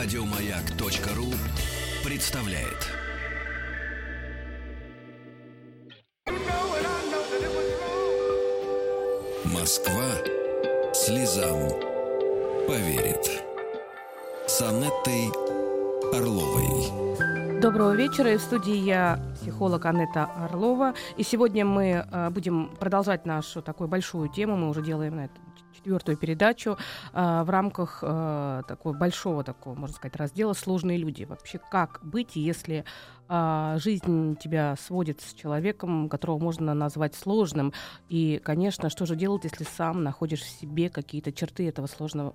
Радиомаяк.ру представляет. Москва слезам поверит. С Анеттой Орловой. Доброго вечера. И в студии я, психолог Анетта Орлова. И сегодня мы э, будем продолжать нашу такую большую тему. Мы уже делаем на это четвертую передачу э, в рамках э, такого большого такого, можно сказать, раздела «Сложные люди». Вообще, как быть, если э, жизнь тебя сводит с человеком, которого можно назвать сложным? И, конечно, что же делать, если сам находишь в себе какие-то черты этого сложного,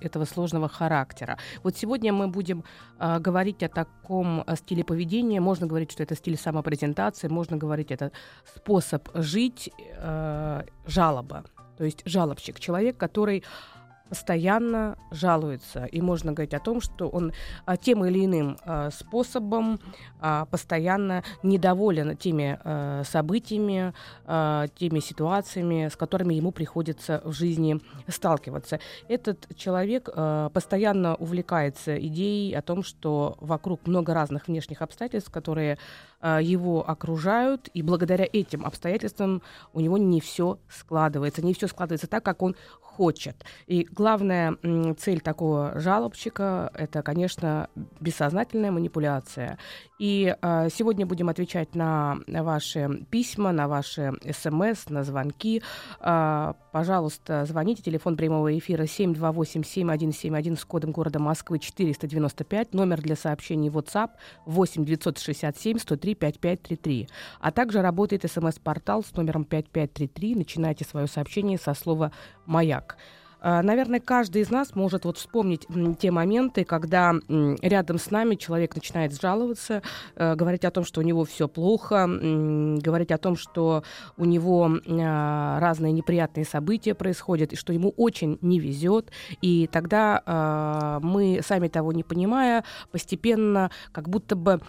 этого сложного характера? Вот сегодня мы будем э, говорить о таком стиле поведения. Можно говорить, что это стиль самопрезентации, можно говорить, это способ жить, э, жалоба. То есть жалобщик, человек, который постоянно жалуется. И можно говорить о том, что он а, тем или иным а, способом а, постоянно недоволен теми событиями, теми ситуациями, с которыми ему приходится в жизни сталкиваться. Этот человек постоянно увлекается идеей о том, что вокруг много разных внешних обстоятельств, которые его окружают, и благодаря этим обстоятельствам у него не все складывается, не все складывается так, как он хочет. И главная цель такого жалобщика – это, конечно, бессознательная манипуляция. И э, сегодня будем отвечать на ваши письма, на ваши смс, на звонки. Э, пожалуйста, звоните. Телефон прямого эфира 728-7171 с кодом города Москвы 495. Номер для сообщений WhatsApp 8 967 103 5533. А также работает смс-портал с номером 5533. Начинайте свое сообщение со слова «Маяк». А, наверное, каждый из нас может вот вспомнить те моменты, когда рядом с нами человек начинает жаловаться, э, говорить о том, что у него все плохо, говорить о том, что у него а, разные неприятные события происходят, и что ему очень не везет. И тогда а, мы, сами того не понимая, постепенно как будто бы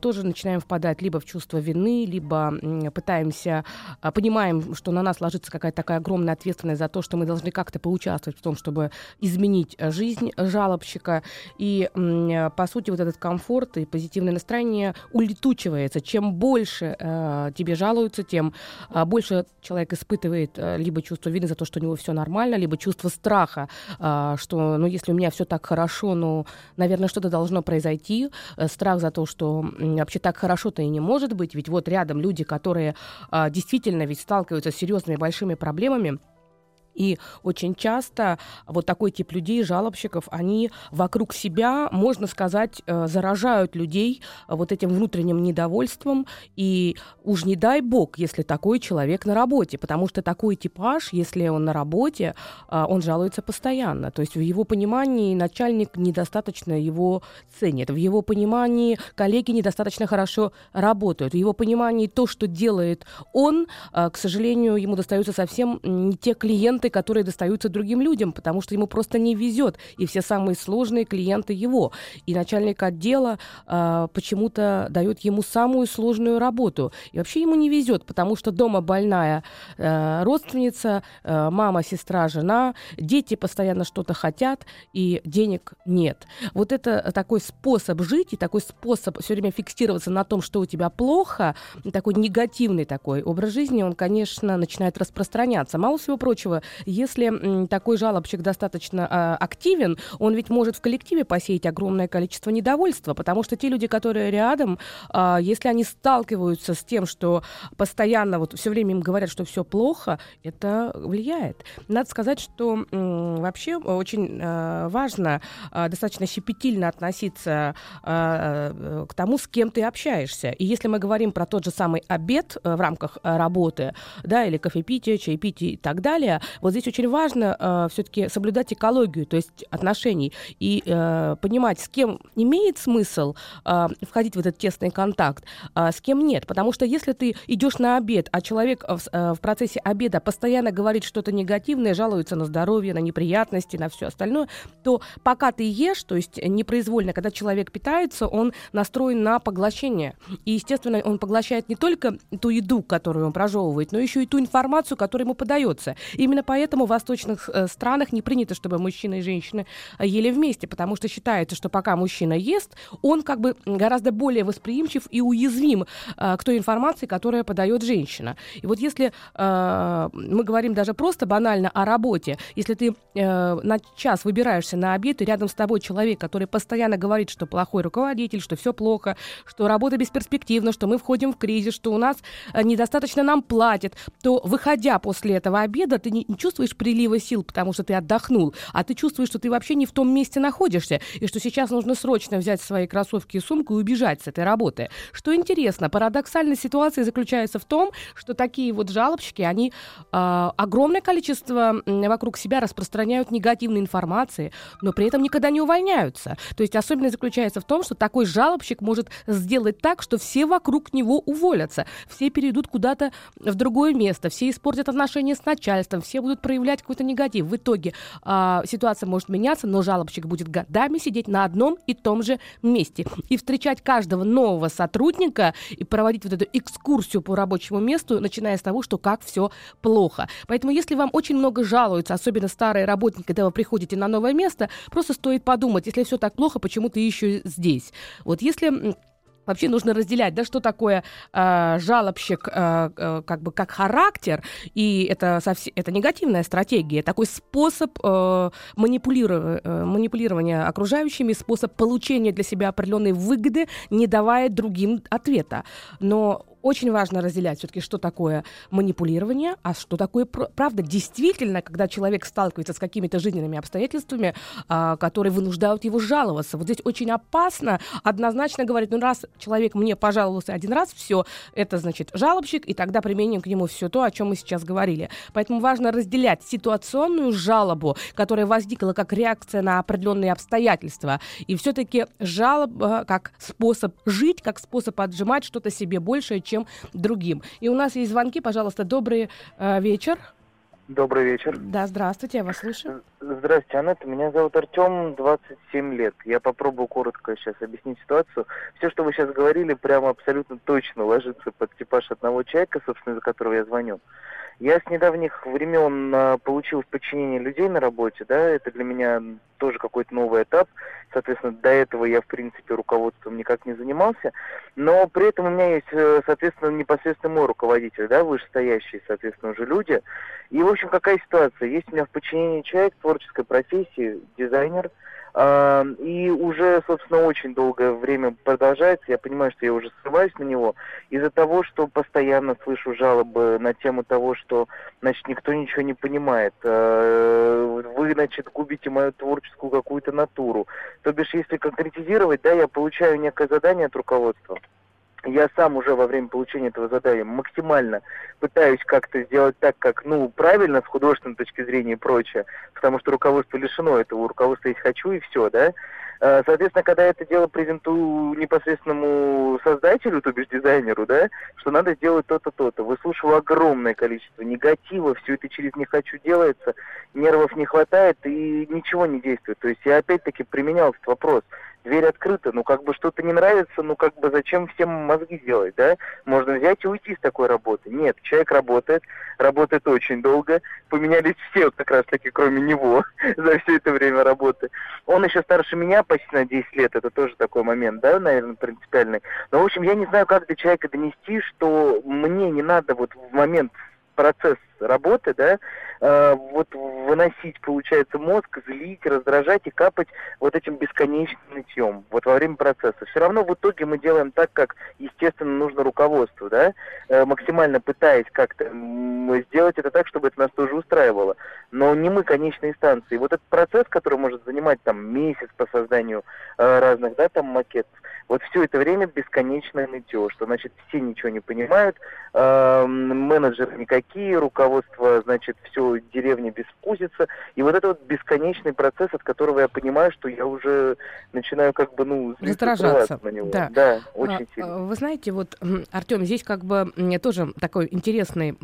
тоже начинаем впадать либо в чувство вины, либо пытаемся, а, понимаем, что на нас ложится какая-то такая огромная ответственность за то, что мы должны как-то поучаствовать в том, чтобы изменить э, жизнь жалобщика. И, по сути, вот этот комфорт и позитивное настроение улетучивается. Чем больше э, тебе жалуются, тем э, больше человек испытывает э, либо чувство вины за то, что у него все нормально, либо чувство страха, что, ну, если у меня все так хорошо, ну, наверное, что-то должно произойти. Страх за то, что вообще так хорошо-то и не может быть, ведь вот рядом люди, которые а, действительно ведь сталкиваются с серьезными большими проблемами, и очень часто вот такой тип людей, жалобщиков, они вокруг себя, можно сказать, э, заражают людей вот этим внутренним недовольством. И уж не дай бог, если такой человек на работе, потому что такой типаж, если он на работе, э, он жалуется постоянно. То есть в его понимании начальник недостаточно его ценит, в его понимании коллеги недостаточно хорошо работают, в его понимании то, что делает он, э, к сожалению, ему достаются совсем не те клиенты, клиенты, которые достаются другим людям, потому что ему просто не везет. И все самые сложные клиенты его. И начальник отдела э, почему-то дает ему самую сложную работу. И вообще ему не везет, потому что дома больная э, родственница, э, мама, сестра, жена, дети постоянно что-то хотят, и денег нет. Вот это такой способ жить и такой способ все время фиксироваться на том, что у тебя плохо, такой негативный такой образ жизни, он, конечно, начинает распространяться. Мало всего прочего, если такой жалобщик достаточно э, активен, он ведь может в коллективе посеять огромное количество недовольства, потому что те люди, которые рядом, э, если они сталкиваются с тем, что постоянно вот все время им говорят, что все плохо, это влияет. Надо сказать, что вообще очень э, важно достаточно щепетильно относиться э, к тому, с кем ты общаешься. И если мы говорим про тот же самый обед э, в рамках э, работы, да, или кофепитие, чаепитие и так далее, вот здесь очень важно э, все-таки соблюдать экологию, то есть отношений, и э, понимать, с кем имеет смысл э, входить в этот тесный контакт, а с кем нет. Потому что если ты идешь на обед, а человек в, э, в процессе обеда постоянно говорит что-то негативное, жалуется на здоровье, на неприятности, на все остальное, то пока ты ешь, то есть непроизвольно, когда человек питается, он настроен на поглощение. И, естественно, он поглощает не только ту еду, которую он прожевывает, но еще и ту информацию, которая ему подается. Именно поэтому в восточных э, странах не принято, чтобы мужчины и женщины э, ели вместе, потому что считается, что пока мужчина ест, он как бы гораздо более восприимчив и уязвим э, к той информации, которая подает женщина. И вот если мы говорим даже просто банально о работе, если ты на час выбираешься на обед, и рядом с тобой человек, который постоянно говорит, что плохой руководитель, что все плохо, что работа бесперспективна, что мы входим в кризис, что у нас недостаточно нам платят, то выходя после этого обеда, ты не чувствуешь прилива сил, потому что ты отдохнул, а ты чувствуешь, что ты вообще не в том месте находишься, и что сейчас нужно срочно взять свои кроссовки и сумку и убежать с этой работы. Что интересно, парадоксальная ситуация заключается в том, что такие вот жалобщики, они э, огромное количество вокруг себя распространяют негативной информации, но при этом никогда не увольняются. То есть особенность заключается в том, что такой жалобщик может сделать так, что все вокруг него уволятся, все перейдут куда-то в другое место, все испортят отношения с начальством, все будут проявлять какой-то негатив. В итоге э, ситуация может меняться, но жалобщик будет годами сидеть на одном и том же месте и встречать каждого нового сотрудника и проводить вот эту экскурсию по рабочему месту, начиная с того, что как все плохо. Поэтому если вам очень много жалуются, особенно старые работники, когда вы приходите на новое место, просто стоит подумать, если все так плохо, почему ты еще здесь. Вот если Вообще нужно разделять, да, что такое э, жалобщик, э, э, как бы как характер, и это совсем это негативная стратегия, такой способ э, манипулирования, э, манипулирования окружающими, способ получения для себя определенной выгоды, не давая другим ответа. Но очень важно разделять все-таки, что такое манипулирование, а что такое правда. Действительно, когда человек сталкивается с какими-то жизненными обстоятельствами, а, которые вынуждают его жаловаться. Вот здесь очень опасно однозначно говорить, ну раз человек мне пожаловался один раз, все, это значит жалобщик, и тогда применим к нему все то, о чем мы сейчас говорили. Поэтому важно разделять ситуационную жалобу, которая возникла как реакция на определенные обстоятельства, и все-таки жалоба как способ жить, как способ отжимать что-то себе большее, чем чем другим. И у нас есть звонки, пожалуйста, добрый э, вечер. Добрый вечер. Да, здравствуйте, я вас слушаю. Здравствуйте, Анетта. Меня зовут Артем, 27 лет. Я попробую коротко сейчас объяснить ситуацию. Все, что вы сейчас говорили, прямо абсолютно точно ложится под типаж одного человека, собственно, из-за которого я звоню. Я с недавних времен а, получил в подчинение людей на работе, да, это для меня тоже какой-то новый этап. Соответственно, до этого я, в принципе, руководством никак не занимался. Но при этом у меня есть, э, соответственно, непосредственно мой руководитель, да, вышестоящие, соответственно, уже люди. И, в общем, какая ситуация? Есть у меня в подчинении человек творческой профессии, дизайнер – и уже, собственно, очень долгое время продолжается. Я понимаю, что я уже срываюсь на него из-за того, что постоянно слышу жалобы на тему того, что, значит, никто ничего не понимает. А, вы, значит, губите мою творческую какую-то натуру. То бишь, если конкретизировать, да, я получаю некое задание от руководства я сам уже во время получения этого задания максимально пытаюсь как-то сделать так, как, ну, правильно с художественной точки зрения и прочее, потому что руководство лишено этого, у руководства есть «хочу» и все, да. А, соответственно, когда я это дело презентую непосредственному создателю, то бишь дизайнеру, да, что надо сделать то-то, то-то, выслушиваю огромное количество негатива, все это через «не хочу» делается, нервов не хватает и ничего не действует. То есть я опять-таки применял этот вопрос дверь открыта, ну как бы что-то не нравится, ну как бы зачем всем мозги делать, да? Можно взять и уйти с такой работы. Нет, человек работает, работает очень долго, поменялись все как раз таки, кроме него, за все это время работы. Он еще старше меня почти на 10 лет, это тоже такой момент, да, наверное, принципиальный. Но, в общем, я не знаю, как до человека донести, что мне не надо вот в момент процесс работы, да, э, вот выносить, получается, мозг, злить, раздражать и капать вот этим бесконечным нытьем, вот во время процесса. Все равно в итоге мы делаем так, как, естественно, нужно руководству, да, э, максимально пытаясь как-то сделать это так, чтобы это нас тоже устраивало. Но не мы конечные станции. Вот этот процесс, который может занимать там месяц по созданию э, разных, да, там макетов, вот все это время бесконечное нытье, что, значит, все ничего не понимают, э, менеджеры никакие, руководство, значит, все, деревня беспузится. И вот это вот бесконечный процесс, от которого я понимаю, что я уже начинаю как бы, ну, раздражаться на него. Да, да очень а, сильно. Вы знаете, вот, Артем, здесь как бы тоже такой интересный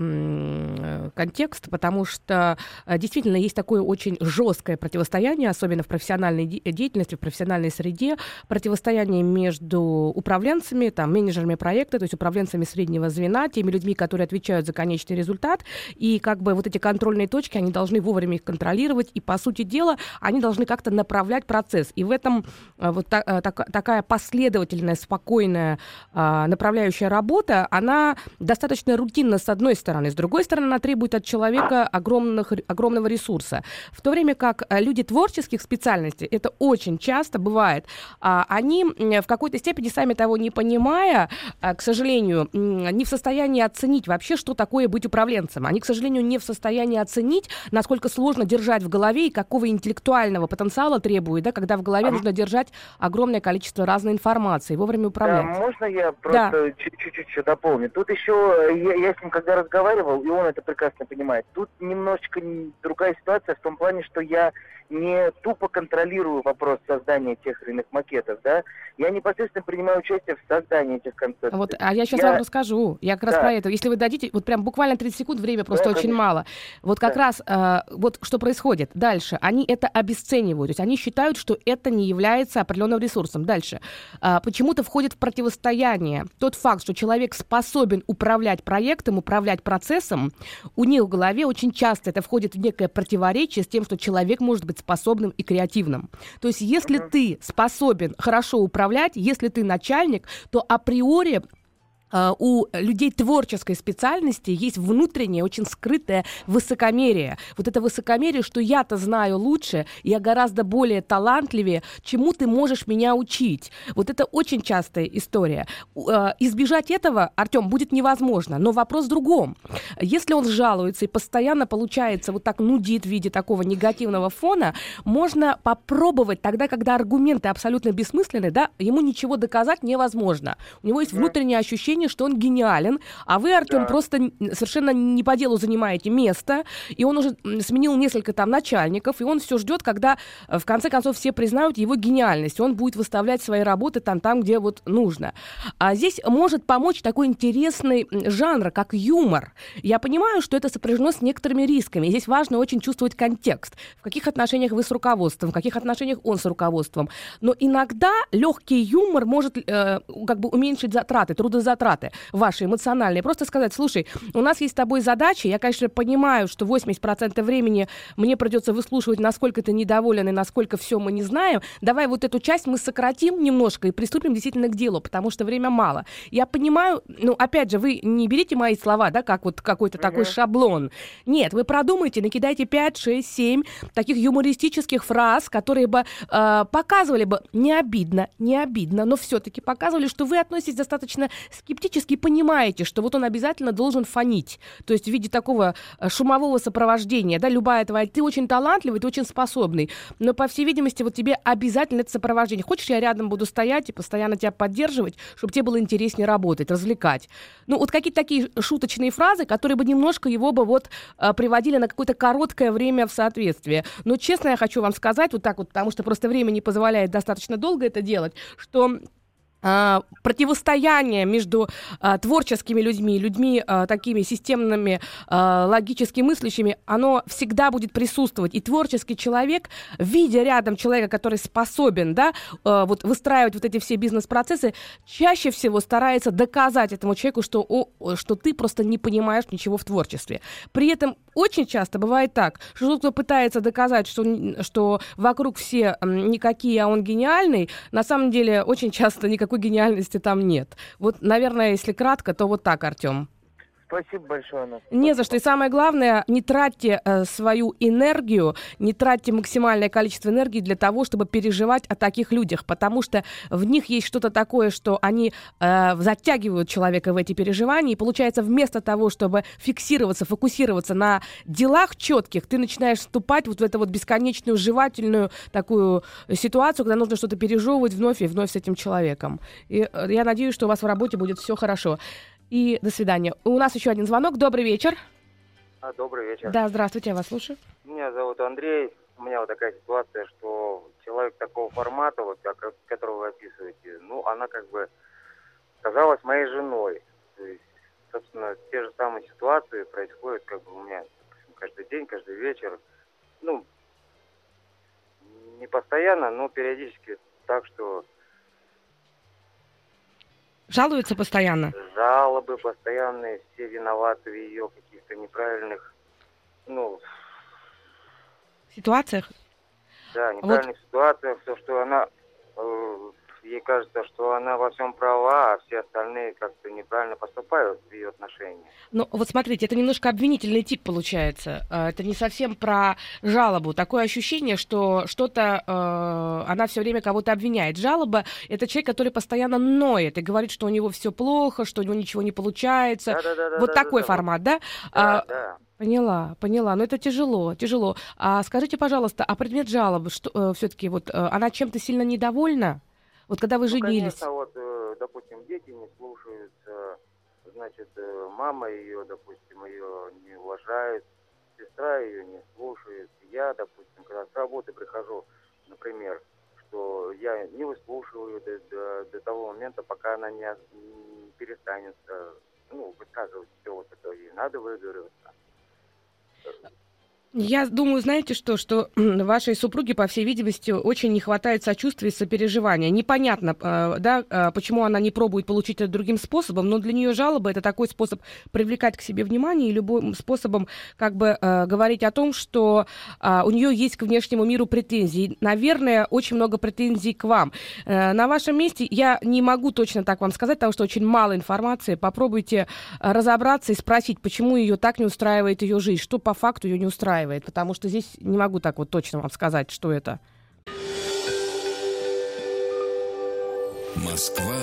контекст, потому что э, действительно есть такое очень жесткое противостояние, особенно в профессиональной деятельности, в профессиональной среде, противостояние между между управленцами, там, менеджерами проекта, то есть управленцами среднего звена, теми людьми, которые отвечают за конечный результат. И как бы вот эти контрольные точки, они должны вовремя их контролировать. И, по сути дела, они должны как-то направлять процесс. И в этом э, вот та, э, так, такая последовательная, спокойная а, направляющая работа, она достаточно рутинна с одной стороны. С другой стороны, она требует от человека огромных, огромного ресурса. В то время как э, люди творческих специальностей, это очень часто бывает, а, они в какой-то степени, сами того не понимая, а, к сожалению, не в состоянии оценить вообще, что такое быть управленцем. Они, к сожалению, не в состоянии оценить, насколько сложно держать в голове и какого интеллектуального потенциала требует, да, когда в голове а нужно держать огромное количество разной информации, вовремя управлять. Да, можно я просто да. чуть-чуть дополню? Тут еще, э, я, я с ним когда разговаривал, и он это прекрасно понимает, тут немножечко другая ситуация в том плане, что я не тупо контролирую вопрос создания тех или иных макетов, да, я непосредственно принимаю участие в создании этих концепций. Вот, а я сейчас я... вам расскажу, я как раз да. про это. Если вы дадите, вот прям буквально 30 секунд, время просто да, очень конечно. мало. Вот как да. раз, э, вот что происходит дальше, они это обесценивают, то есть они считают, что это не является определенным ресурсом. Дальше, э, почему-то входит в противостояние тот факт, что человек способен управлять проектом, управлять процессом, у них в голове очень часто это входит в некое противоречие с тем, что человек может быть способным и креативным. То есть если uh-huh. ты способен хорошо управлять, если ты начальник, то априори у людей творческой специальности есть внутреннее, очень скрытое высокомерие. Вот это высокомерие, что я-то знаю лучше, я гораздо более талантливее, чему ты можешь меня учить. Вот это очень частая история. А, избежать этого, Артем, будет невозможно. Но вопрос в другом. Если он жалуется и постоянно получается вот так нудит в виде такого негативного фона, можно попробовать тогда, когда аргументы абсолютно бессмысленны, да, ему ничего доказать невозможно. У него есть внутреннее ощущение, ощущение, что он гениален, а вы, Артем, да. просто совершенно не по делу занимаете место, и он уже сменил несколько там начальников, и он все ждет, когда э, в конце концов все признают его гениальность, он будет выставлять свои работы там, там, где вот нужно. А здесь может помочь такой интересный жанр, как юмор. Я понимаю, что это сопряжено с некоторыми рисками. Здесь важно очень чувствовать контекст. В каких отношениях вы с руководством, в каких отношениях он с руководством. Но иногда легкий юмор может э, как бы уменьшить затраты, трудозатраты затраты ваши эмоциональные. Просто сказать, слушай, у нас есть с тобой задачи, я, конечно, понимаю, что 80% времени мне придется выслушивать, насколько ты недоволен и насколько все мы не знаем. Давай вот эту часть мы сократим немножко и приступим действительно к делу, потому что время мало. Я понимаю, ну, опять же, вы не берите мои слова, да, как вот какой-то uh-huh. такой шаблон. Нет, вы продумайте, накидайте 5, 6, 7 таких юмористических фраз, которые бы э, показывали бы не обидно, не обидно, но все-таки показывали, что вы относитесь достаточно скептически скептически понимаете, что вот он обязательно должен фонить. То есть в виде такого э, шумового сопровождения, да, любая твоя, ты очень талантливый, ты очень способный, но, по всей видимости, вот тебе обязательно это сопровождение. Хочешь, я рядом буду стоять и постоянно тебя поддерживать, чтобы тебе было интереснее работать, развлекать. Ну, вот какие-то такие шуточные фразы, которые бы немножко его бы вот э, приводили на какое-то короткое время в соответствие. Но, честно, я хочу вам сказать вот так вот, потому что просто время не позволяет достаточно долго это делать, что а, противостояние между а, творческими людьми, людьми а, такими системными, а, логически мыслящими, оно всегда будет присутствовать. И творческий человек, видя рядом человека, который способен, да, а, вот выстраивать вот эти все бизнес-процессы, чаще всего старается доказать этому человеку, что, о, что ты просто не понимаешь ничего в творчестве. При этом очень часто бывает так, что кто пытается доказать, что, что вокруг все никакие, а он гениальный, на самом деле очень часто никакой гениальности там нет. Вот, наверное, если кратко, то вот так, Артем. Спасибо большое, Анна. Не за что. И самое главное, не тратьте э, свою энергию, не тратьте максимальное количество энергии для того, чтобы переживать о таких людях, потому что в них есть что-то такое, что они э, затягивают человека в эти переживания, и получается вместо того, чтобы фиксироваться, фокусироваться на делах четких, ты начинаешь вступать вот в эту вот бесконечную жевательную такую ситуацию, когда нужно что-то пережевывать вновь и вновь с этим человеком. И э, я надеюсь, что у вас в работе будет все хорошо и до свидания. У нас еще один звонок. Добрый вечер. А, добрый вечер. Да, здравствуйте, я вас слушаю. Меня зовут Андрей. У меня вот такая ситуация, что человек такого формата, вот, которого вы описываете, ну, она как бы казалась моей женой. То есть, собственно, те же самые ситуации происходят как бы у меня каждый день, каждый вечер. Ну, не постоянно, но периодически так, что Жалуется постоянно? Жалобы постоянные, все виноваты в ее каких-то неправильных, ну... Ситуациях? Да, неправильных вот. ситуациях, то, что она э, ей кажется, что она во всем права, а все остальные как-то неправильно поступают в ее отношении. Ну, вот смотрите, это немножко обвинительный тип получается. А, это не совсем про жалобу. Такое ощущение, что что-то э, она все время кого-то обвиняет. Жалоба это человек, который постоянно ноет и говорит, что у него все плохо, что у него ничего не получается. Да, да, да, вот да, такой да, формат, да? Да, а, да. Поняла, поняла. Но это тяжело, тяжело. А скажите, пожалуйста, а предмет жалобы, что э, все-таки вот э, она чем-то сильно недовольна? Вот когда вы ну, женились... Конечно, вот, э, допустим, дети не слушаются, значит, э, мама ее, допустим, ее не уважает, сестра ее не слушает. Я, допустим, когда с работы прихожу, например, что я не выслушиваю до, до, до того момента, пока она не, не перестанет ну, высказывать все вот это, и надо выговориться. Я думаю, знаете что, что вашей супруге, по всей видимости, очень не хватает сочувствия и сопереживания. Непонятно, э, да, э, почему она не пробует получить это другим способом, но для нее жалоба это такой способ привлекать к себе внимание и любым способом как бы э, говорить о том, что у нее есть к внешнему миру претензии. Наверное, очень много претензий к вам. На вашем месте я не могу точно так вам сказать, потому что очень мало информации. Попробуйте разобраться и спросить, почему ее так не устраивает ее жизнь, что по факту ее не устраивает устраивает, потому что здесь не могу так вот точно вам сказать, что это. Москва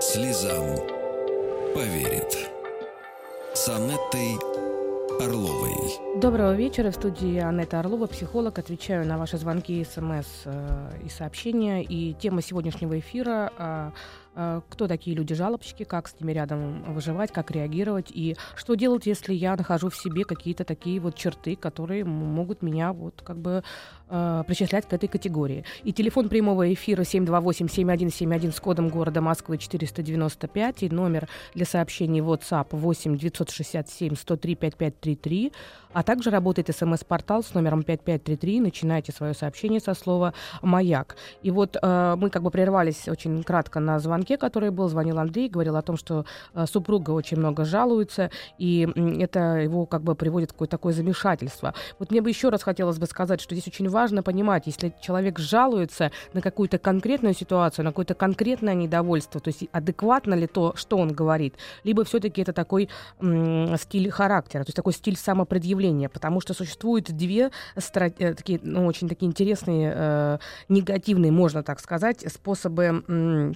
слезам поверит. С Анеттой Орловой. Доброго вечера. В студии Анетта Орлова, психолог. Отвечаю на ваши звонки, смс э, и сообщения. И тема сегодняшнего эфира э, Э, кто такие люди-жалобщики, как с ними рядом выживать, как реагировать, и что делать, если я нахожу в себе какие-то такие вот черты, которые могут меня вот как бы э, причислять к этой категории. И телефон прямого эфира 728-7171 с кодом города Москвы 495, и номер для сообщений WhatsApp 8 967 103 5533, а также работает смс-портал с номером 5533, начинайте свое сообщение со слова «Маяк». И вот э, мы как бы прервались очень кратко на звонке, который был, звонил Андрей, говорил о том, что э, супруга очень много жалуется, и это его как бы приводит в такое замешательство. Вот мне бы еще раз хотелось бы сказать, что здесь очень важно понимать, если человек жалуется на какую-то конкретную ситуацию, на какое-то конкретное недовольство, то есть адекватно ли то, что он говорит, либо все-таки это такой м- стиль характера, то есть такой стиль самопредъявления, потому что существует две э, такие, ну, очень такие интересные, э, негативные, можно так сказать, способы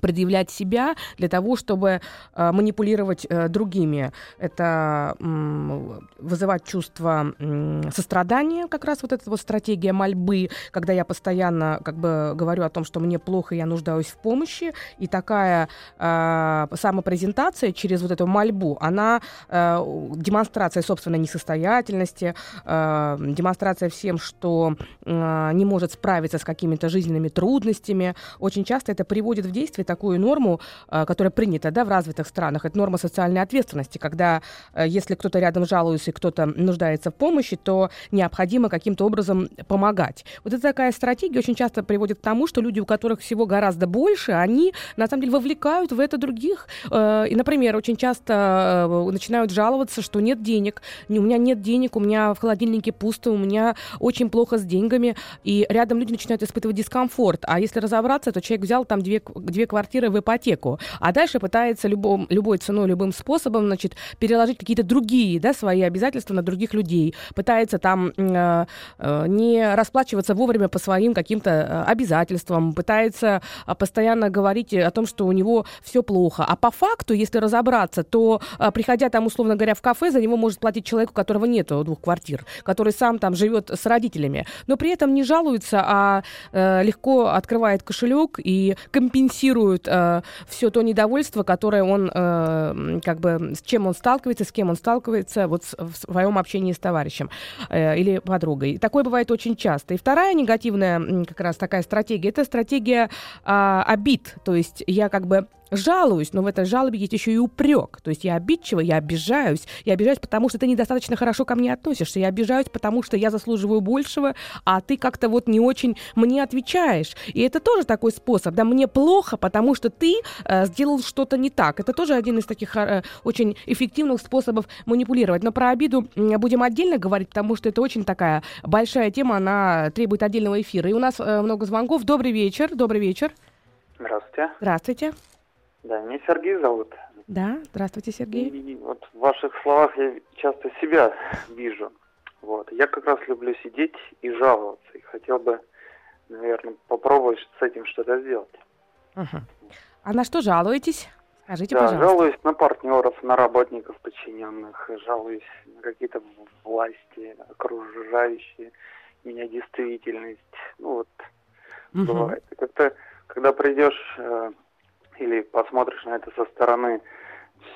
предъявлять себя для того, чтобы э, манипулировать э, другими. Это э, вызывать чувство э, сострадания, как раз вот эта вот стратегия мольбы, когда я постоянно как бы говорю о том, что мне плохо, я нуждаюсь в помощи, и такая э, самопрезентация через вот эту мольбу, она э, демонстрация собственной несостоятельности, э, демонстрация всем, что э, не может справиться с какими-то жизненными трудностями. Очень часто это приводит в действие принципе, такую норму, э, которая принята да, в развитых странах. Это норма социальной ответственности, когда э, если кто-то рядом жалуется и кто-то нуждается в помощи, то необходимо каким-то образом помогать. Вот эта такая стратегия очень часто приводит к тому, что люди, у которых всего гораздо больше, они на самом деле вовлекают в это других. Э, и, например, очень часто начинают жаловаться, что нет денег, у меня нет денег, у меня в холодильнике пусто, у меня очень плохо с деньгами, и рядом люди начинают испытывать дискомфорт. А если разобраться, то человек взял там две, две квартиры в ипотеку, а дальше пытается любом, любой ценой, любым способом, значит, переложить какие-то другие, да, свои обязательства на других людей, пытается там э, э, не расплачиваться вовремя по своим каким-то э, обязательствам, пытается э, постоянно говорить о том, что у него все плохо. А по факту, если разобраться, то, приходя там, условно говоря, в кафе, за него может платить человек, у которого нет двух квартир, который сам там живет с родителями, но при этом не жалуется, а э, легко открывает кошелек и компенсирует транслирует э, все то недовольство, которое он, э, как бы, с чем он сталкивается, с кем он сталкивается вот в своем общении с товарищем э, или подругой. Такое бывает очень часто. И вторая негативная как раз такая стратегия, это стратегия э, обид. То есть я как бы жалуюсь, но в этой жалобе есть еще и упрек. То есть я обидчива, я обижаюсь. Я обижаюсь, потому что ты недостаточно хорошо ко мне относишься. Я обижаюсь, потому что я заслуживаю большего, а ты как-то вот не очень мне отвечаешь. И это тоже такой способ. Да, мне плохо, потому что ты э, сделал что-то не так. Это тоже один из таких э, очень эффективных способов манипулировать. Но про обиду будем отдельно говорить, потому что это очень такая большая тема, она требует отдельного эфира. И у нас э, много звонков. Добрый вечер. Добрый вечер. Здравствуйте. Здравствуйте. Да, меня Сергей зовут. Да, здравствуйте, Сергей. И вот в ваших словах я часто себя вижу. Вот. Я как раз люблю сидеть и жаловаться. И хотел бы, наверное, попробовать с этим что-то сделать. Угу. А на что жалуетесь? Скажите, да, пожалуйста. жалуюсь на партнеров, на работников подчиненных, жалуюсь на какие-то власти, окружающие меня действительность. Ну вот, угу. бывает. Как-то, когда придешь э, или посмотришь на это со стороны,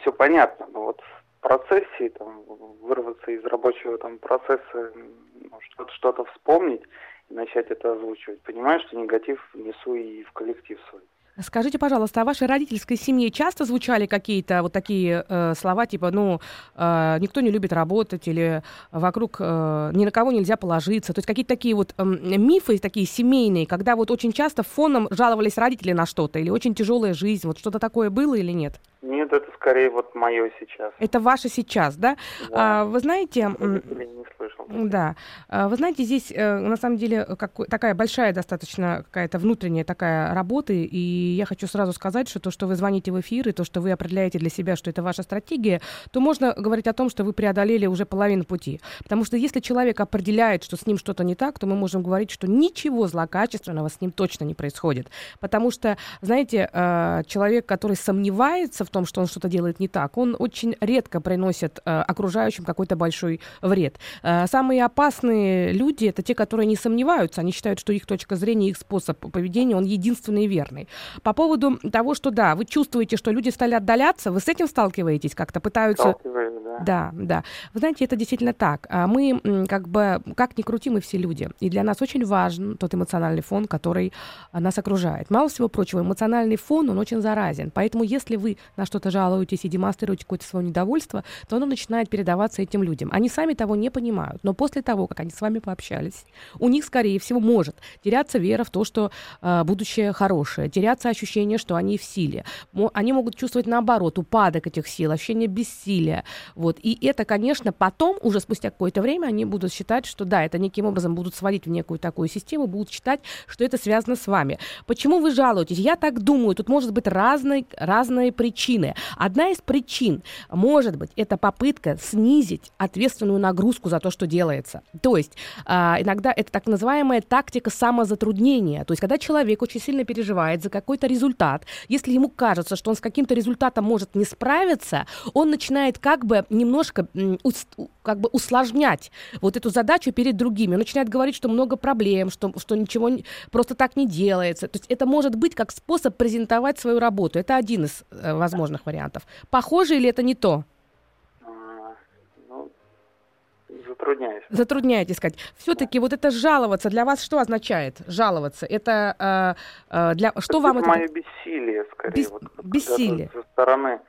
все понятно, но вот в процессе там, вырваться из рабочего там процесса, ну, что-то, что-то вспомнить и начать это озвучивать. Понимаешь, что негатив несу и в коллектив свой. Скажите, пожалуйста, а в вашей родительской семье часто звучали какие-то вот такие э, слова, типа, ну, э, никто не любит работать, или вокруг э, ни на кого нельзя положиться? То есть какие-то такие вот э, мифы, такие семейные, когда вот очень часто фоном жаловались родители на что-то, или очень тяжелая жизнь, вот что-то такое было или нет? Нет, это скорее вот мое сейчас. Это ваше сейчас, да? да. А, вы знаете... Я не слышал. Да. А, вы знаете, здесь э, на самом деле как, такая большая достаточно какая-то внутренняя такая работа, и я хочу сразу сказать, что то, что вы звоните в эфир, и то, что вы определяете для себя, что это ваша стратегия, то можно говорить о том, что вы преодолели уже половину пути. Потому что если человек определяет, что с ним что-то не так, то мы можем говорить, что ничего злокачественного с ним точно не происходит. Потому что, знаете, э, человек, который сомневается в том, что он что-то делает не так, он очень редко приносит э, окружающим какой-то большой вред. Э, самые опасные люди это те, которые не сомневаются, они считают, что их точка зрения, их способ поведения, он единственный и верный. По поводу того, что да, вы чувствуете, что люди стали отдаляться, вы с этим сталкиваетесь как-то, пытаются... Да, да. Вы знаете, это действительно так. А мы как бы, как ни крути, мы все люди. И для нас очень важен тот эмоциональный фон, который а, нас окружает. Мало всего прочего, эмоциональный фон, он очень заразен. Поэтому если вы на что-то жалуетесь и демонстрируете какое-то свое недовольство, то оно начинает передаваться этим людям. Они сами того не понимают, но после того, как они с вами пообщались, у них, скорее всего, может теряться вера в то, что э, будущее хорошее, теряться ощущение, что они в силе. Они могут чувствовать, наоборот, упадок этих сил, ощущение бессилия. Вот. И это, конечно, потом, уже спустя какое-то время, они будут считать, что да, это неким образом будут сводить в некую такую систему, будут считать, что это связано с вами. Почему вы жалуетесь? Я так думаю, тут может быть разные, разные причины причины. Одна из причин, может быть, это попытка снизить ответственную нагрузку за то, что делается. То есть а, иногда это так называемая тактика самозатруднения. То есть когда человек очень сильно переживает за какой-то результат, если ему кажется, что он с каким-то результатом может не справиться, он начинает как бы немножко как бы усложнять вот эту задачу перед другими. Он начинает говорить, что много проблем, что, что ничего просто так не делается. То есть это может быть как способ презентовать свою работу. Это один из э, возможных возможных вариантов. Похоже или это не то? А, ну, затрудняюсь. Затрудняете сказать. Все-таки да. вот это жаловаться для вас что означает? Жаловаться. Это э, для что это вам это? Мое бессилие, скорее. Бес... Вот, бессилие. Со стороны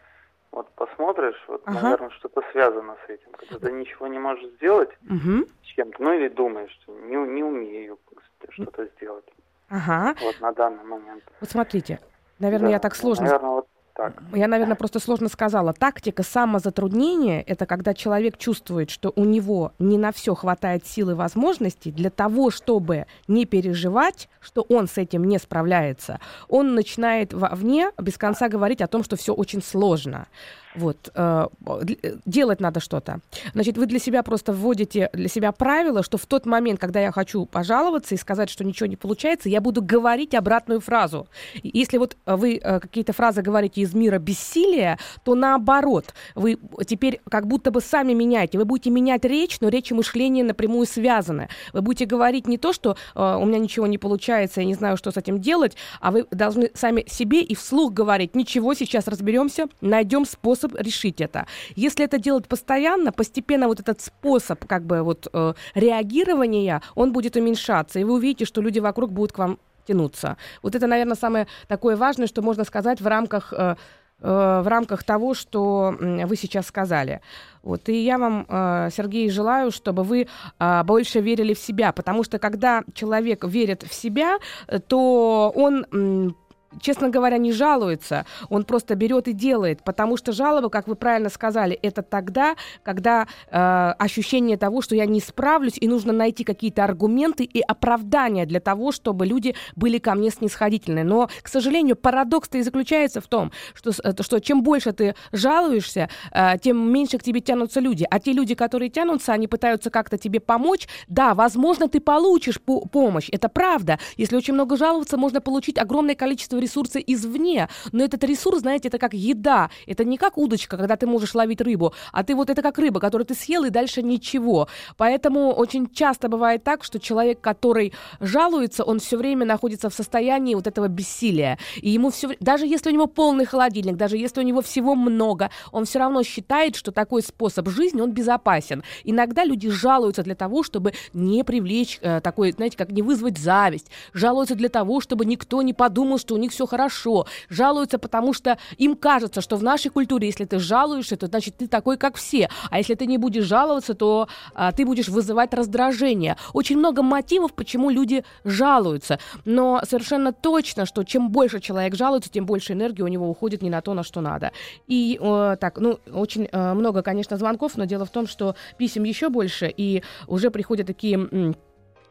вот посмотришь, вот, ага. наверное, что-то связано с этим. Когда ты ничего не можешь сделать угу. с чем-то, ну или думаешь, что не, не умею что-то сделать. Ага. Вот на данный момент. Вот смотрите, наверное, да, я так сложно. Наверное, вот так. Я, наверное, просто сложно сказала. Тактика самозатруднения – это когда человек чувствует, что у него не на все хватает сил и возможностей для того, чтобы не переживать, что он с этим не справляется. Он начинает вовне без конца говорить о том, что все очень сложно. Вот. Э, делать надо что-то. Значит, вы для себя просто вводите для себя правило, что в тот момент, когда я хочу пожаловаться и сказать, что ничего не получается, я буду говорить обратную фразу. Если вот вы э, какие-то фразы говорите из мира бессилия, то наоборот, вы теперь как будто бы сами меняете. Вы будете менять речь, но речь и мышление напрямую связаны. Вы будете говорить не то, что э, у меня ничего не получается, я не знаю, что с этим делать, а вы должны сами себе и вслух говорить, ничего, сейчас разберемся, найдем способ способ решить это. Если это делать постоянно, постепенно вот этот способ как бы вот э, реагирования, он будет уменьшаться, и вы увидите, что люди вокруг будут к вам тянуться. Вот это, наверное, самое такое важное, что можно сказать в рамках э, э, в рамках того, что вы сейчас сказали. Вот, и я вам, э, Сергей, желаю, чтобы вы больше верили в себя, потому что когда человек верит в себя, то он честно говоря, не жалуется, он просто берет и делает, потому что жалоба, как вы правильно сказали, это тогда, когда э, ощущение того, что я не справлюсь, и нужно найти какие-то аргументы и оправдания для того, чтобы люди были ко мне снисходительны. Но, к сожалению, парадокс-то и заключается в том, что, э, что чем больше ты жалуешься, э, тем меньше к тебе тянутся люди. А те люди, которые тянутся, они пытаются как-то тебе помочь. Да, возможно, ты получишь по помощь, это правда. Если очень много жаловаться, можно получить огромное количество ресурсы извне. Но этот ресурс, знаете, это как еда. Это не как удочка, когда ты можешь ловить рыбу, а ты вот это как рыба, которую ты съел, и дальше ничего. Поэтому очень часто бывает так, что человек, который жалуется, он все время находится в состоянии вот этого бессилия. И ему все, даже если у него полный холодильник, даже если у него всего много, он все равно считает, что такой способ жизни, он безопасен. Иногда люди жалуются для того, чтобы не привлечь э, такой, знаете, как не вызвать зависть. Жалуются для того, чтобы никто не подумал, что у них все хорошо, жалуются, потому что им кажется, что в нашей культуре, если ты жалуешься, то значит ты такой, как все. А если ты не будешь жаловаться, то а, ты будешь вызывать раздражение. Очень много мотивов, почему люди жалуются. Но совершенно точно, что чем больше человек жалуется, тем больше энергии у него уходит не на то, на что надо. И э, так, ну, очень э, много, конечно, звонков, но дело в том, что писем еще больше, и уже приходят такие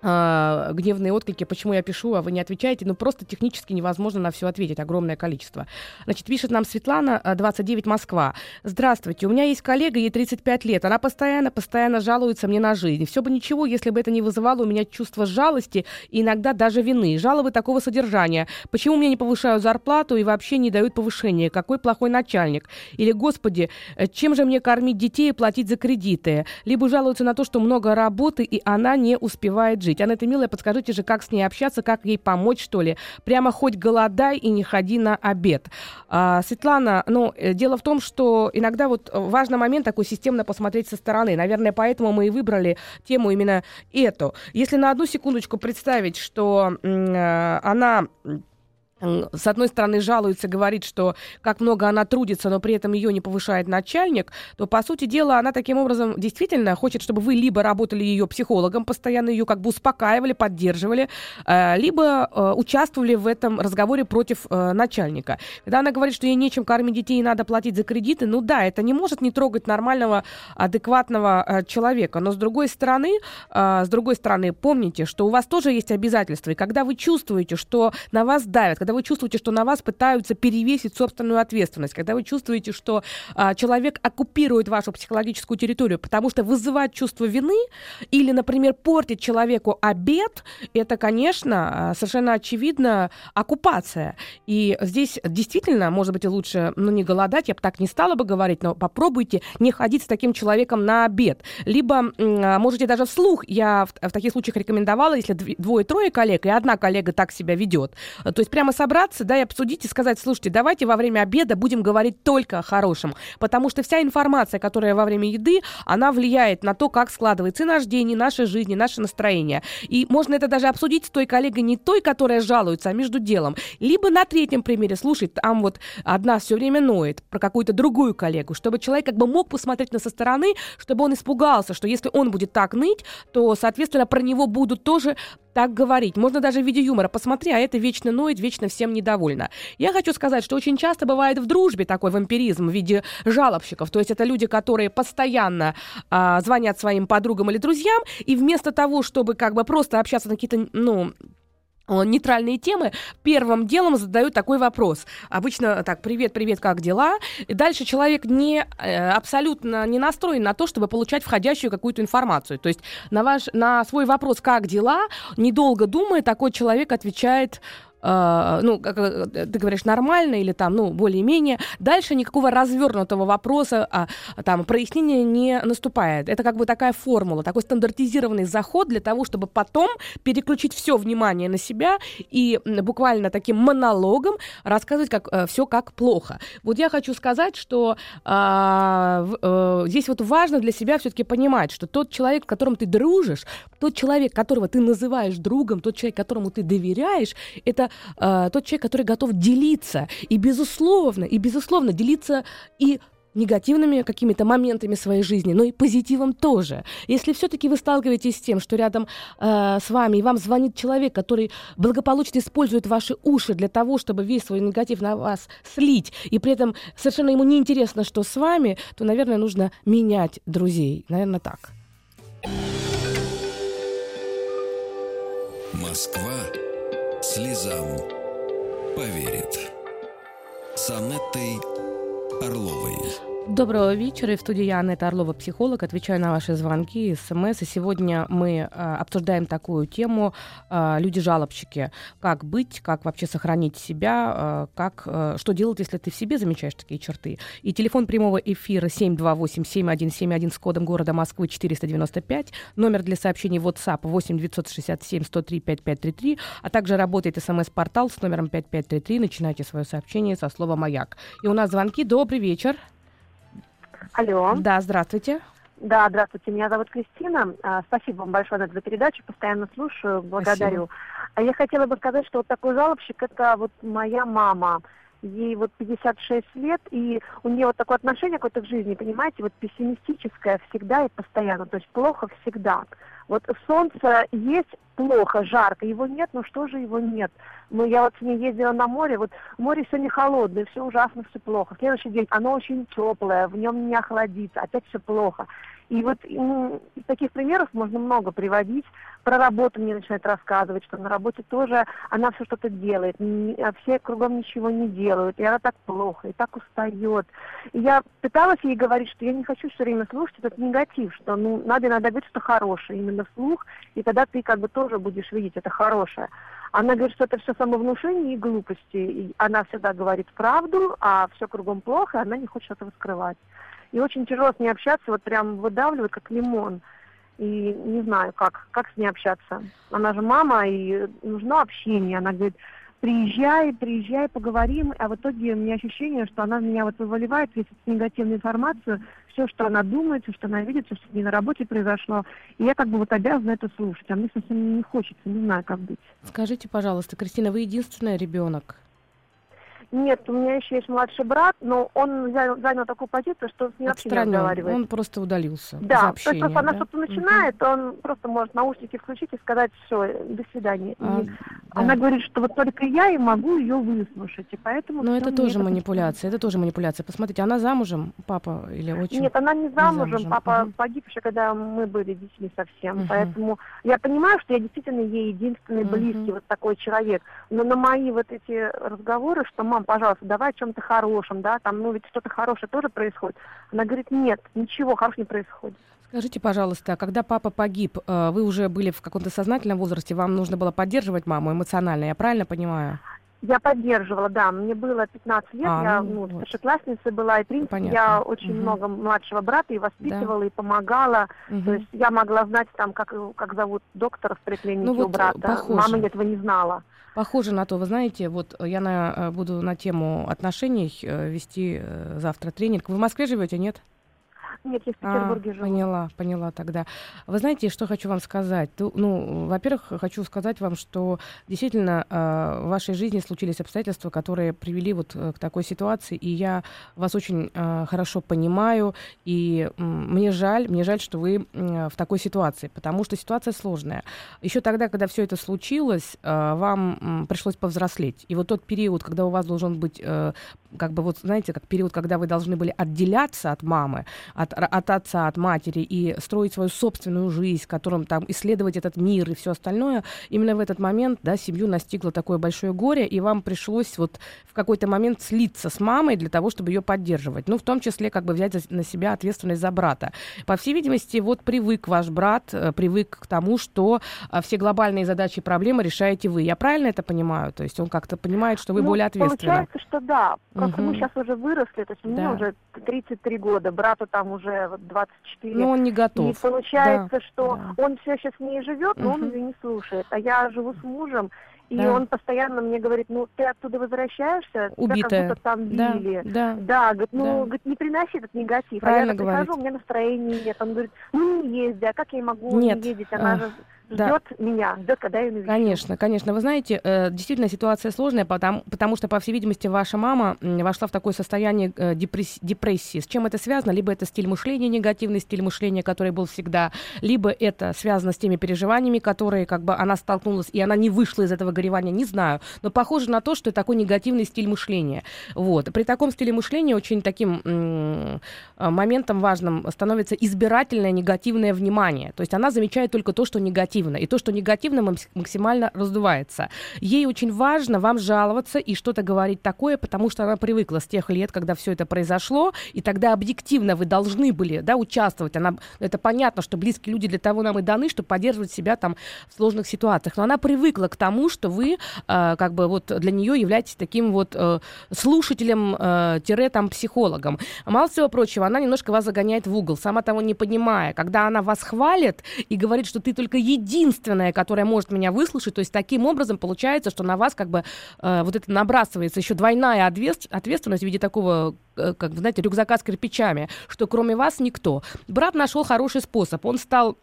э, гневные отклики, почему я пишу, а вы не отвечаете. Ну, просто технически невозможно на все ответить, огромное количество. Значит, пишет нам Светлана, 29, Москва. Здравствуйте, у меня есть коллега, ей 35 лет. Она постоянно, постоянно жалуется мне на жизнь. Все бы ничего, если бы это не вызывало у меня чувство жалости и иногда даже вины. Жалобы такого содержания. Почему мне не повышают зарплату и вообще не дают повышения? Какой плохой начальник? Или, господи, чем же мне кормить детей и платить за кредиты? Либо жалуются на то, что много работы, и она не успевает жить. Анетта, милая, подскажите же, как с ней общаться, как ей помочь, что ли? Прямо хоть голодай и не ходи на обед. А, Светлана, ну, э, дело в том, что иногда вот важный момент такой системно посмотреть со стороны. Наверное, поэтому мы и выбрали тему именно эту. Если на одну секундочку представить, что э, она с одной стороны, жалуется, говорит, что как много она трудится, но при этом ее не повышает начальник, то, по сути дела, она таким образом действительно хочет, чтобы вы либо работали ее психологом, постоянно ее как бы успокаивали, поддерживали, э, либо э, участвовали в этом разговоре против э, начальника. Когда она говорит, что ей нечем кормить детей и надо платить за кредиты, ну да, это не может не трогать нормального, адекватного человека. Но с другой стороны, с другой стороны, помните, что у вас тоже есть обязательства. И когда вы чувствуете, что на вас давят, когда вы чувствуете, что на вас пытаются перевесить собственную ответственность, когда вы чувствуете, что а, человек оккупирует вашу психологическую территорию, потому что вызывать чувство вины или, например, портить человеку обед, это, конечно, а, совершенно очевидно оккупация. И здесь действительно, может быть, и лучше, ну, не голодать, я бы так не стала бы говорить, но попробуйте не ходить с таким человеком на обед. Либо а, можете даже вслух, я в, в таких случаях рекомендовала, если двое-трое коллег, и одна коллега так себя ведет, то есть прямо собраться, да, и обсудить и сказать, слушайте, давайте во время обеда будем говорить только о хорошем, потому что вся информация, которая во время еды, она влияет на то, как складывается и наш день, и наша жизнь, и наше настроение. И можно это даже обсудить с той коллегой, не той, которая жалуется, а между делом. Либо на третьем примере, слушай, там вот одна все время ноет про какую-то другую коллегу, чтобы человек как бы мог посмотреть на со стороны, чтобы он испугался, что если он будет так ныть, то, соответственно, про него будут тоже так говорить. Можно даже в виде юмора. Посмотри, а это вечно ноет, вечно всем недовольна. Я хочу сказать, что очень часто бывает в дружбе такой вампиризм в виде жалобщиков. То есть это люди, которые постоянно а, звонят своим подругам или друзьям, и вместо того, чтобы как бы просто общаться на какие-то, ну, нейтральные темы, первым делом задают такой вопрос. Обычно так, привет, привет, как дела? И дальше человек не, э, абсолютно не настроен на то, чтобы получать входящую какую-то информацию. То есть на, ваш, на свой вопрос, как дела, недолго думая, такой человек отвечает, э, ну, как э, ты говоришь, нормально или там, ну, более-менее, дальше никакого развернутого вопроса, а, там, прояснения не наступает. Это как бы такая формула, такой стандартизированный заход для того, чтобы потом переключить все внимание на себя и буквально таким монологом рассказывать как, э, все как плохо. Вот я хочу сказать, что э, э, здесь вот важно для себя все-таки понимать, что тот человек, с которым ты дружишь, тот человек, которого ты называешь другом, тот человек, которому ты доверяешь, это э, тот человек, который готов делиться. И безусловно, и безусловно делиться и негативными какими-то моментами своей жизни, но и позитивом тоже. Если все-таки вы сталкиваетесь с тем, что рядом э, с вами и вам звонит человек, который благополучно использует ваши уши для того, чтобы весь свой негатив на вас слить, и при этом совершенно ему не интересно, что с вами, то, наверное, нужно менять друзей. Наверное, так. Москва слезам поверит. С Орловой. Доброго вечера. И в студии я, Анетта Орлова, психолог. Отвечаю на ваши звонки, смс. И сегодня мы э, обсуждаем такую тему э, «Люди-жалобщики». Как быть, как вообще сохранить себя, э, как, что делать, если ты в себе замечаешь такие черты. И телефон прямого эфира 728-7171 с кодом города Москвы 495. Номер для сообщений WhatsApp 8 967 103 5533. А также работает смс-портал с номером 5533. Начинайте свое сообщение со слова «Маяк». И у нас звонки. Добрый вечер. Алло. Да, здравствуйте. Да, здравствуйте. Меня зовут Кристина. А, спасибо вам большое за эту передачу. Постоянно слушаю. Благодарю. Спасибо. А я хотела бы сказать, что вот такой жалобщик это вот моя мама. Ей вот 56 лет, и у нее вот такое отношение какое-то к жизни, понимаете, вот пессимистическое всегда и постоянно, то есть плохо всегда. Вот солнце есть плохо, жарко, его нет, но что же его нет? Ну, я вот с ней ездила на море, вот море все не холодное, все ужасно, все плохо. Следующий день оно очень теплое, в нем не охладится, опять все плохо. И вот ну, таких примеров можно много приводить. Про работу мне начинает рассказывать, что на работе тоже она все что-то делает, а все кругом ничего не делают, и она так плохо, и так устает. И я пыталась ей говорить, что я не хочу все время слушать этот негатив, что ну, надо иногда говорить что хорошее именно вслух, и тогда ты как бы тоже будешь видеть это хорошее. Она говорит, что это все самовнушение и глупости. И она всегда говорит правду, а все кругом плохо, и она не хочет этого скрывать. И очень тяжело с ней общаться, вот прям выдавливает, как лимон. И не знаю, как, как с ней общаться. Она же мама, и нужно общение. Она говорит, приезжай, приезжай, поговорим. А в итоге у меня ощущение, что она меня вот выливает весь эту негативную информацию, все, что она думает, все, что она видит, все, что не на работе произошло. И я как бы вот обязана это слушать. А мне совсем не хочется, не знаю, как быть. Скажите, пожалуйста, Кристина, вы единственный ребенок? Нет, у меня еще есть младший брат, но он занял, занял такую позицию, что с ним вообще не разговаривает. Он просто удалился. Да, общения, то есть она да? что-то начинает, угу. он просто может наушники включить и сказать, все, до свидания. А, и да. Она говорит, что вот только я и могу ее выслушать, и поэтому... Но это тоже это манипуляция, это тоже манипуляция. Посмотрите, она замужем, папа или очень? Нет, она не замужем, не замужем. папа угу. погиб еще, когда мы были детьми совсем, угу. поэтому я понимаю, что я действительно ей единственный угу. близкий вот такой человек, но на мои вот эти разговоры, что мам, пожалуйста, давай о чем-то хорошем, да, там, ну, ведь что-то хорошее тоже происходит. Она говорит, нет, ничего хорошего не происходит. Скажите, пожалуйста, а когда папа погиб, э, вы уже были в каком-то сознательном возрасте, вам нужно было поддерживать маму эмоционально, я правильно понимаю? Я поддерживала, да. Мне было 15 лет, а, я ну, вот. старшеклассницей была, и, в принципе, Понятно. я очень угу. много младшего брата и воспитывала, да. и помогала. Угу. То есть я могла знать, там, как, как зовут доктора в поликлинике ну, вот у брата. Похоже. Мама этого не знала. Похоже на то. Вы знаете, вот я на, э, буду на тему отношений э, вести э, завтра тренинг. Вы в Москве живете, нет? Нет, я в Петербурге а, живу. Поняла, поняла тогда. Вы знаете, что хочу вам сказать? Ну, во-первых, хочу сказать вам, что действительно э, в вашей жизни случились обстоятельства, которые привели вот э, к такой ситуации, и я вас очень э, хорошо понимаю, и мне жаль, мне жаль, что вы в такой ситуации, потому что ситуация сложная. Еще тогда, когда все это случилось, вам пришлось повзрослеть, и вот тот период, когда у вас должен быть э, как бы вот, знаете, как период, когда вы должны были отделяться от мамы, от, от отца, от матери и строить свою собственную жизнь, в котором там исследовать этот мир и все остальное, именно в этот момент, да, семью настигло такое большое горе, и вам пришлось вот в какой-то момент слиться с мамой для того, чтобы ее поддерживать. Ну, в том числе, как бы взять на себя ответственность за брата. По всей видимости, вот привык ваш брат, э, привык к тому, что э, все глобальные задачи и проблемы решаете вы. Я правильно это понимаю? То есть он как-то понимает, что вы ну, более ответственны. Получается, что да. Просто угу. мы сейчас уже выросли, то есть да. мне уже 33 года, брату там уже 24. Ну, он не готов. И получается, да. что да. он все еще с ней живет, но угу. он ее не слушает. А я живу с мужем, и да. он постоянно мне говорит, ну, ты оттуда возвращаешься, Убитая. тебя как будто там били. Да, да. да говорит, ну, да. говорит, не приноси этот негатив. Правильно а я говорите. прихожу, у меня настроения нет. Он говорит, ну, не езди, а как я могу нет. не ездить? Она же ждет да. меня, ждет, когда я навещу. Конечно, конечно. Вы знаете, э, действительно ситуация сложная, потому, потому что, по всей видимости, ваша мама вошла в такое состояние э, депресс, депрессии. С чем это связано? Либо это стиль мышления, негативный стиль мышления, который был всегда, либо это связано с теми переживаниями, которые как бы она столкнулась, и она не вышла из этого горевания, не знаю. Но похоже на то, что это такой негативный стиль мышления. Вот. При таком стиле мышления очень таким м- моментом важным становится избирательное негативное внимание. То есть она замечает только то, что негативно негативно. И то, что негативно, максимально раздувается. Ей очень важно вам жаловаться и что-то говорить такое, потому что она привыкла с тех лет, когда все это произошло, и тогда объективно вы должны были да, участвовать. Она, это понятно, что близкие люди для того нам и даны, чтобы поддерживать себя там в сложных ситуациях. Но она привыкла к тому, что вы э, как бы вот для нее являетесь таким вот э, слушателем, э, тире там психологом. Мало всего прочего, она немножко вас загоняет в угол, сама того не понимая. Когда она вас хвалит и говорит, что ты только един единственная, которая может меня выслушать. То есть таким образом получается, что на вас как бы э, вот это набрасывается еще двойная ответственность в виде такого, э, как знаете, рюкзака с кирпичами, что кроме вас никто. Брат нашел хороший способ. Он стал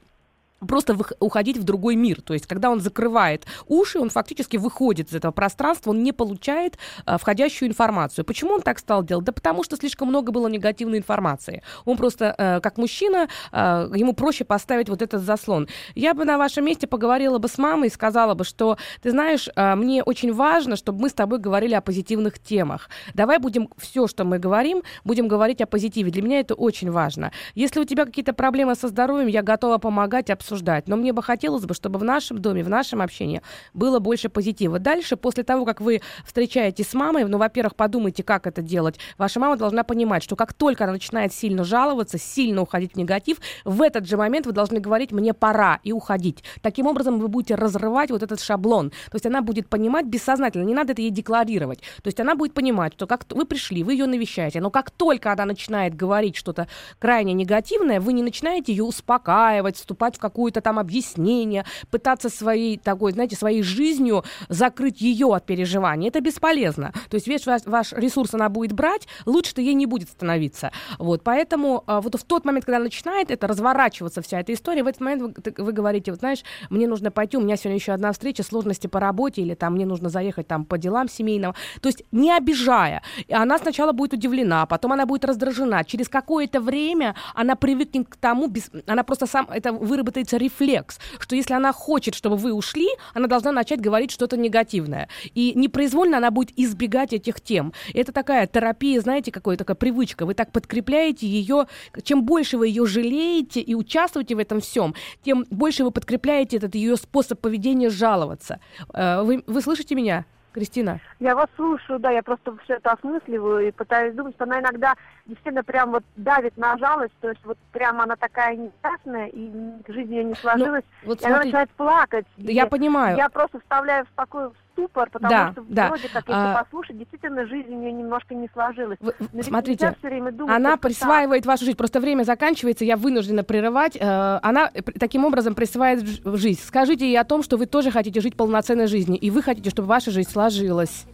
просто уходить в другой мир. То есть, когда он закрывает уши, он фактически выходит из этого пространства, он не получает а, входящую информацию. Почему он так стал делать? Да потому что слишком много было негативной информации. Он просто, а, как мужчина, а, ему проще поставить вот этот заслон. Я бы на вашем месте поговорила бы с мамой и сказала бы, что, ты знаешь, а, мне очень важно, чтобы мы с тобой говорили о позитивных темах. Давай будем все, что мы говорим, будем говорить о позитиве. Для меня это очень важно. Если у тебя какие-то проблемы со здоровьем, я готова помогать, обсуждать обсуждать. Но мне бы хотелось бы, чтобы в нашем доме, в нашем общении было больше позитива. Дальше, после того, как вы встречаетесь с мамой, ну, во-первых, подумайте, как это делать. Ваша мама должна понимать, что как только она начинает сильно жаловаться, сильно уходить в негатив, в этот же момент вы должны говорить «мне пора» и уходить. Таким образом, вы будете разрывать вот этот шаблон. То есть она будет понимать бессознательно, не надо это ей декларировать. То есть она будет понимать, что как вы пришли, вы ее навещаете, но как только она начинает говорить что-то крайне негативное, вы не начинаете ее успокаивать, вступать в какую какое-то там объяснение, пытаться своей такой, знаете, своей жизнью закрыть ее от переживаний. Это бесполезно. То есть весь ваш, ваш ресурс она будет брать, лучше-то ей не будет становиться. Вот, поэтому а, вот в тот момент, когда начинает это разворачиваться вся эта история, в этот момент вы, вы говорите, вот знаешь, мне нужно пойти, у меня сегодня еще одна встреча, сложности по работе, или там мне нужно заехать там по делам семейным. То есть не обижая. Она сначала будет удивлена, потом она будет раздражена. Через какое-то время она привыкнет к тому, без, она просто сам, это выработается появится рефлекс, что если она хочет, чтобы вы ушли, она должна начать говорить что-то негативное. И непроизвольно она будет избегать этих тем. Это такая терапия, знаете, какая такая привычка. Вы так подкрепляете ее. Чем больше вы ее жалеете и участвуете в этом всем, тем больше вы подкрепляете этот ее способ поведения жаловаться. Э, вы, вы слышите меня? Кристина? Я вас слушаю, да, я просто все это осмысливаю и пытаюсь думать, что она иногда действительно прям вот давит на жалость, то есть вот прям она такая несчастная, и жизнь ее не сложилась, ну, вот и смотри, она начинает плакать. Я понимаю. Я просто вставляю в такой ступор, потому да, что да. вроде как, если а... послушать, действительно жизнь у нее немножко не сложилась. Вы, смотрите, все время думаю, она присваивает так. вашу жизнь, просто время заканчивается, я вынуждена прерывать. Э, она таким образом присваивает жизнь. Скажите ей о том, что вы тоже хотите жить полноценной жизнью, и вы хотите, чтобы ваша жизнь сложилась.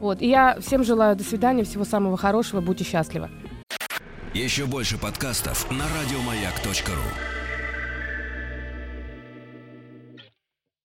Вот, и я всем желаю до свидания, всего самого хорошего, будьте счастливы. Еще больше подкастов на радиомаяк.ру